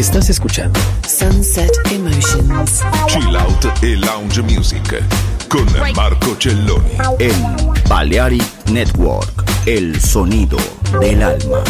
Estás escuchando Sunset Emotions. Chill Out e Lounge Music con Marco Celloni. En Balearic Network, el sonido del alma.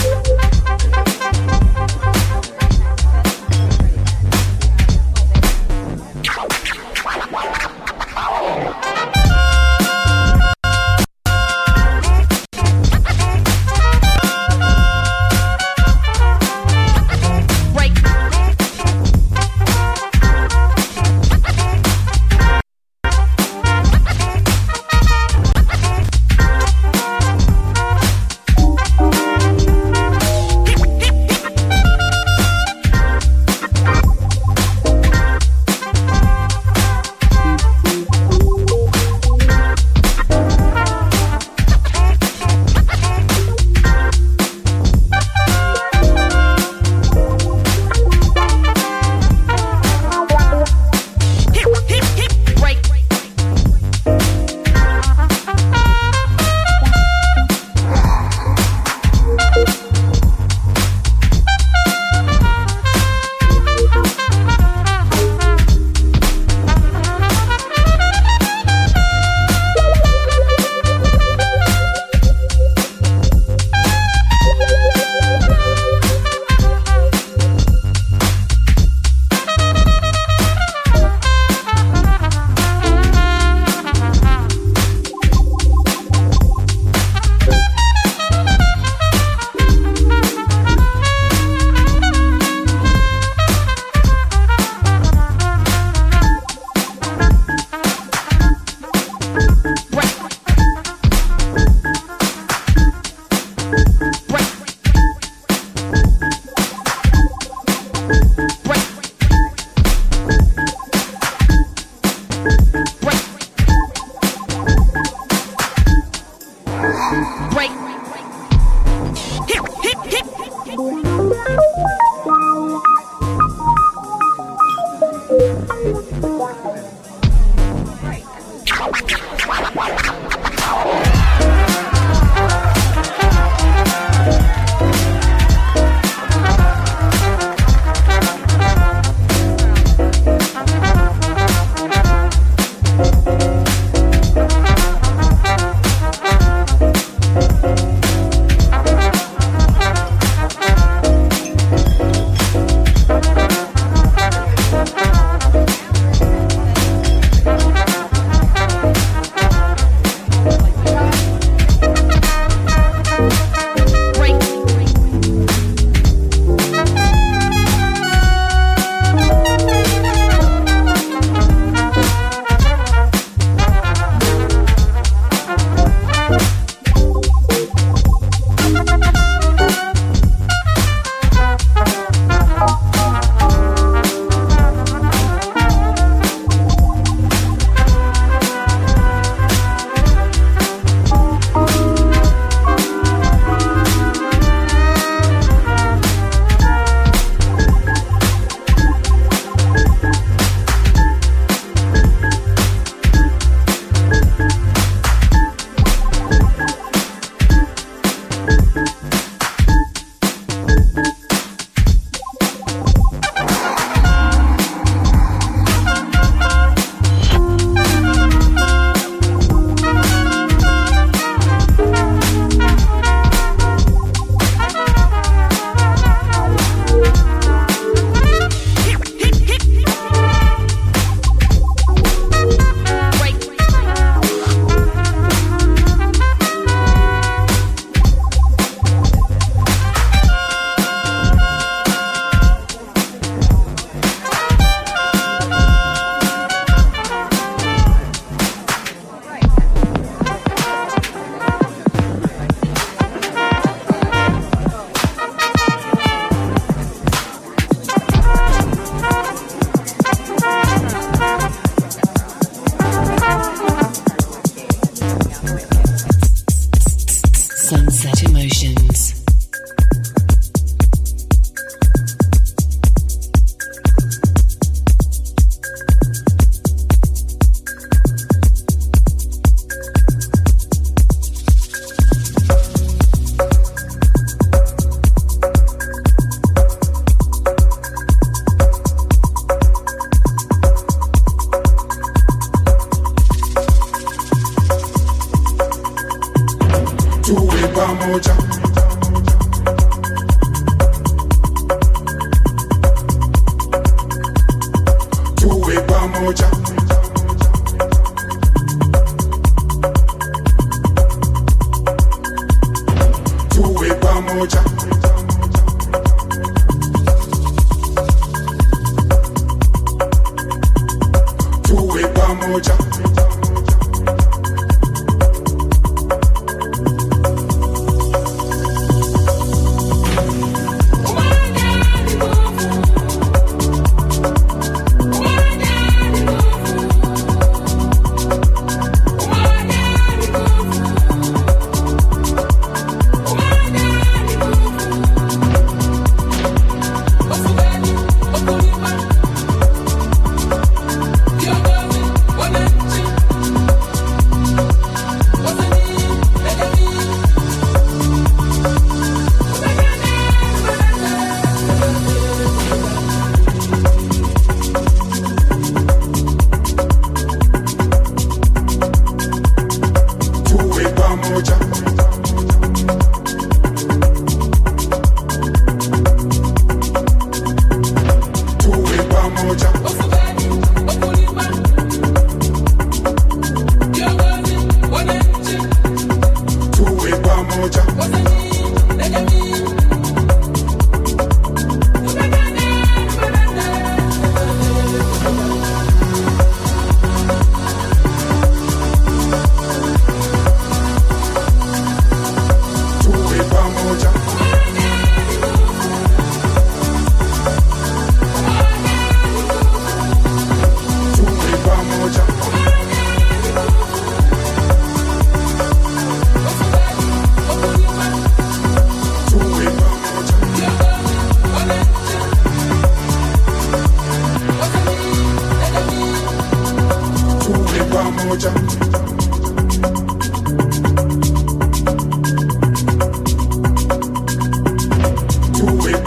with ya.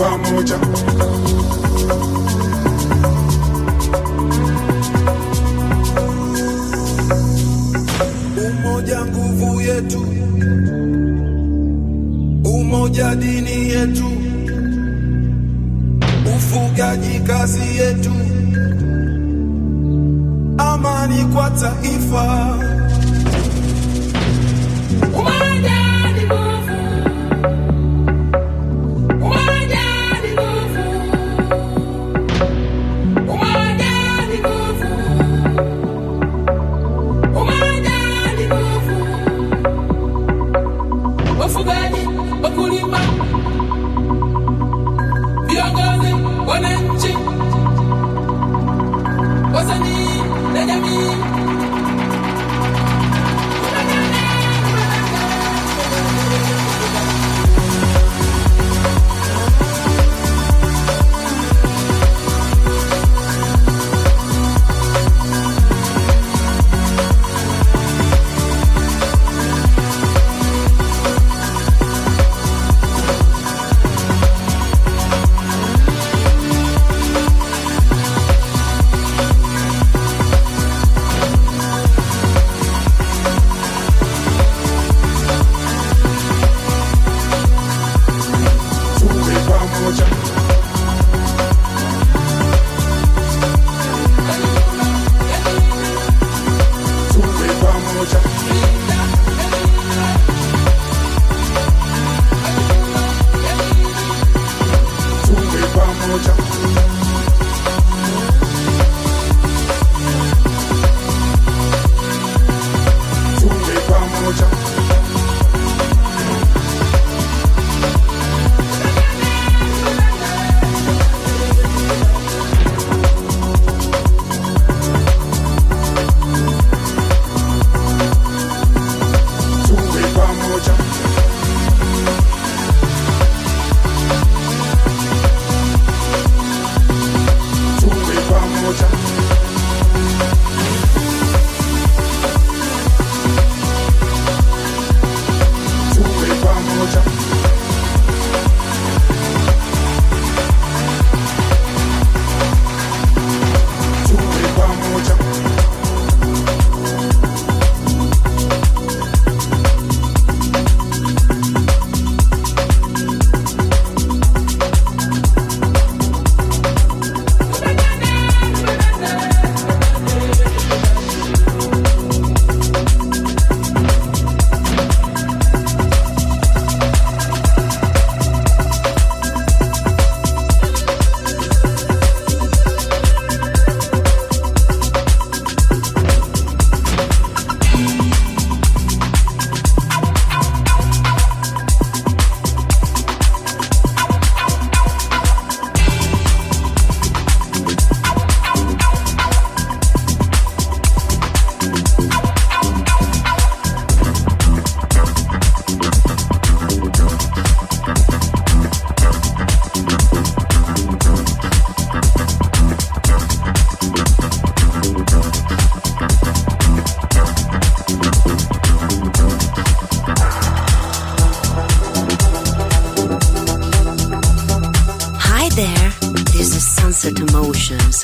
Pamoja there, there's a sunset emotions.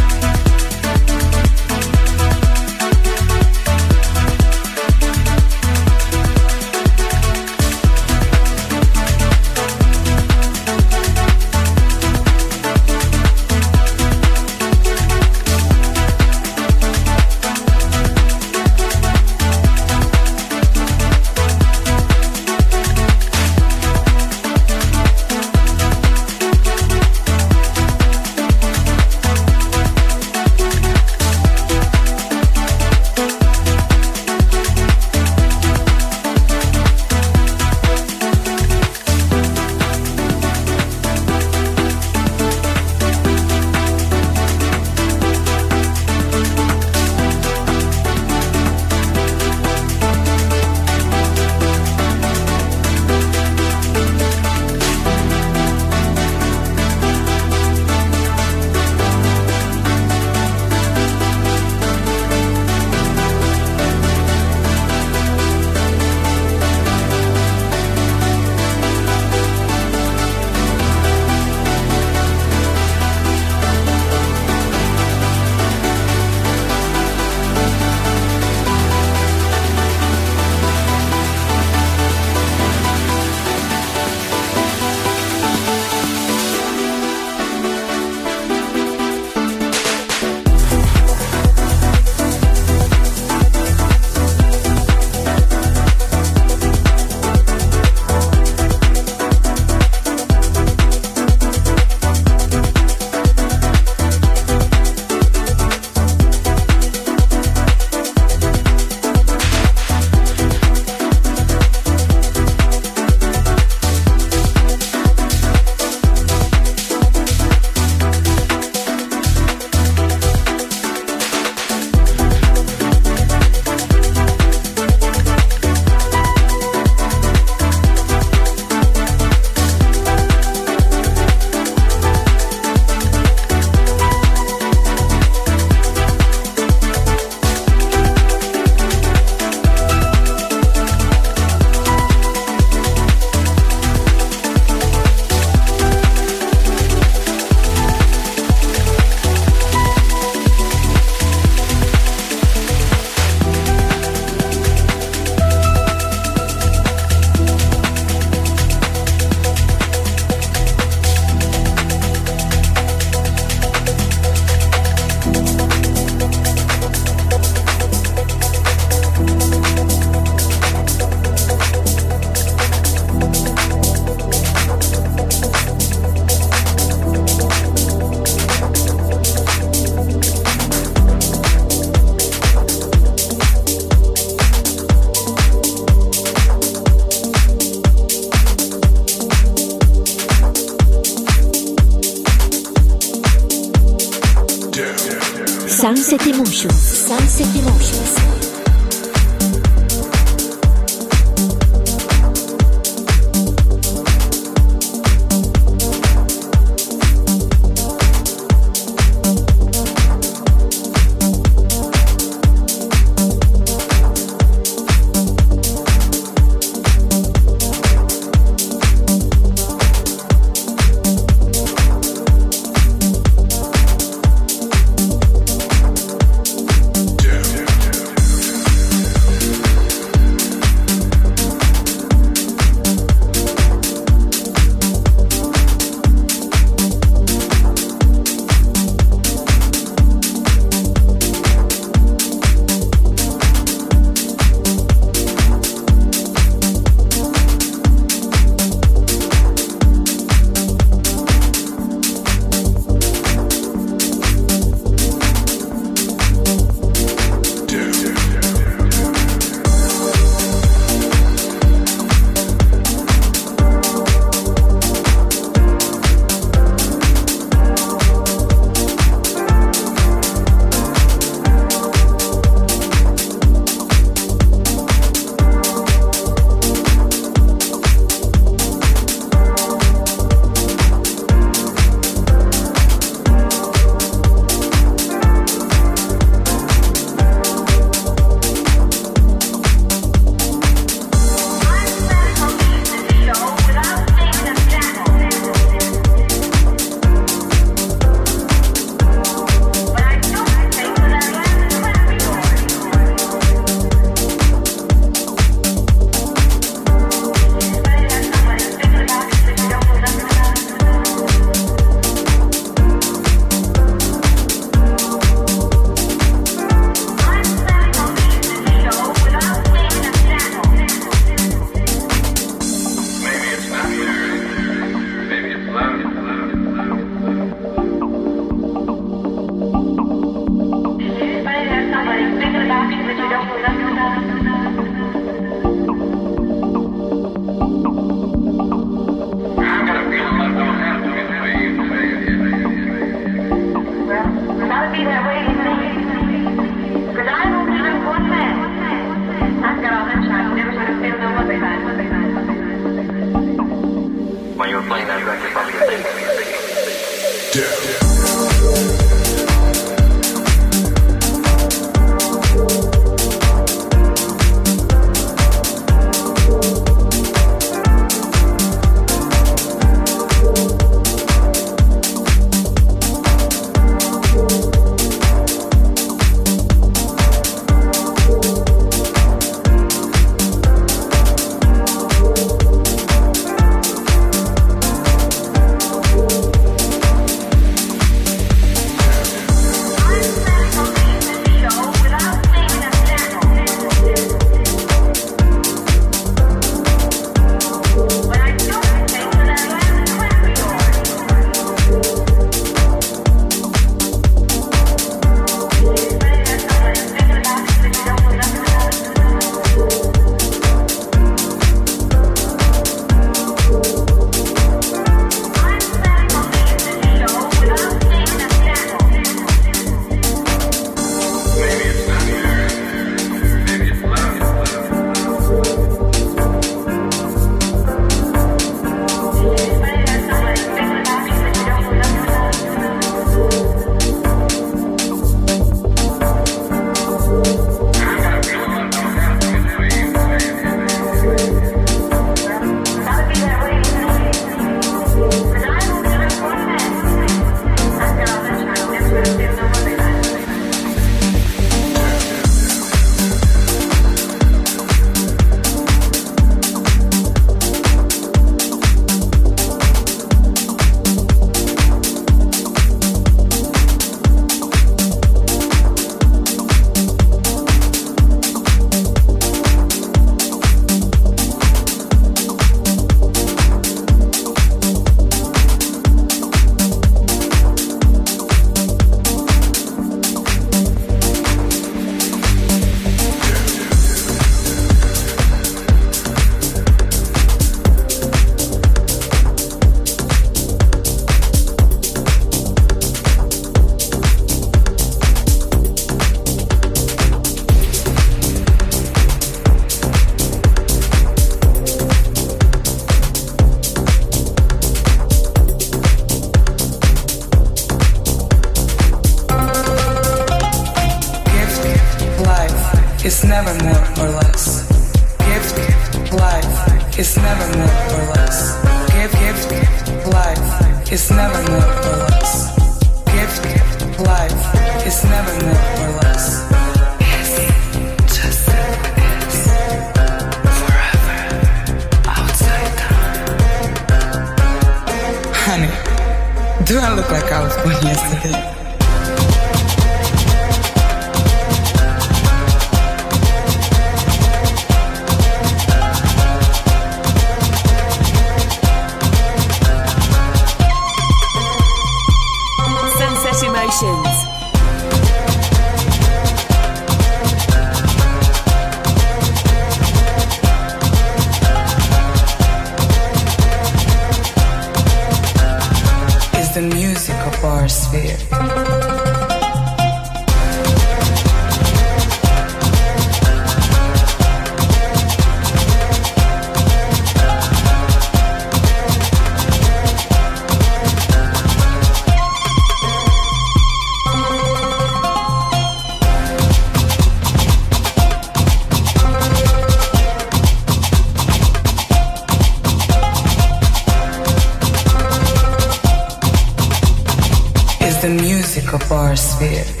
Yeah.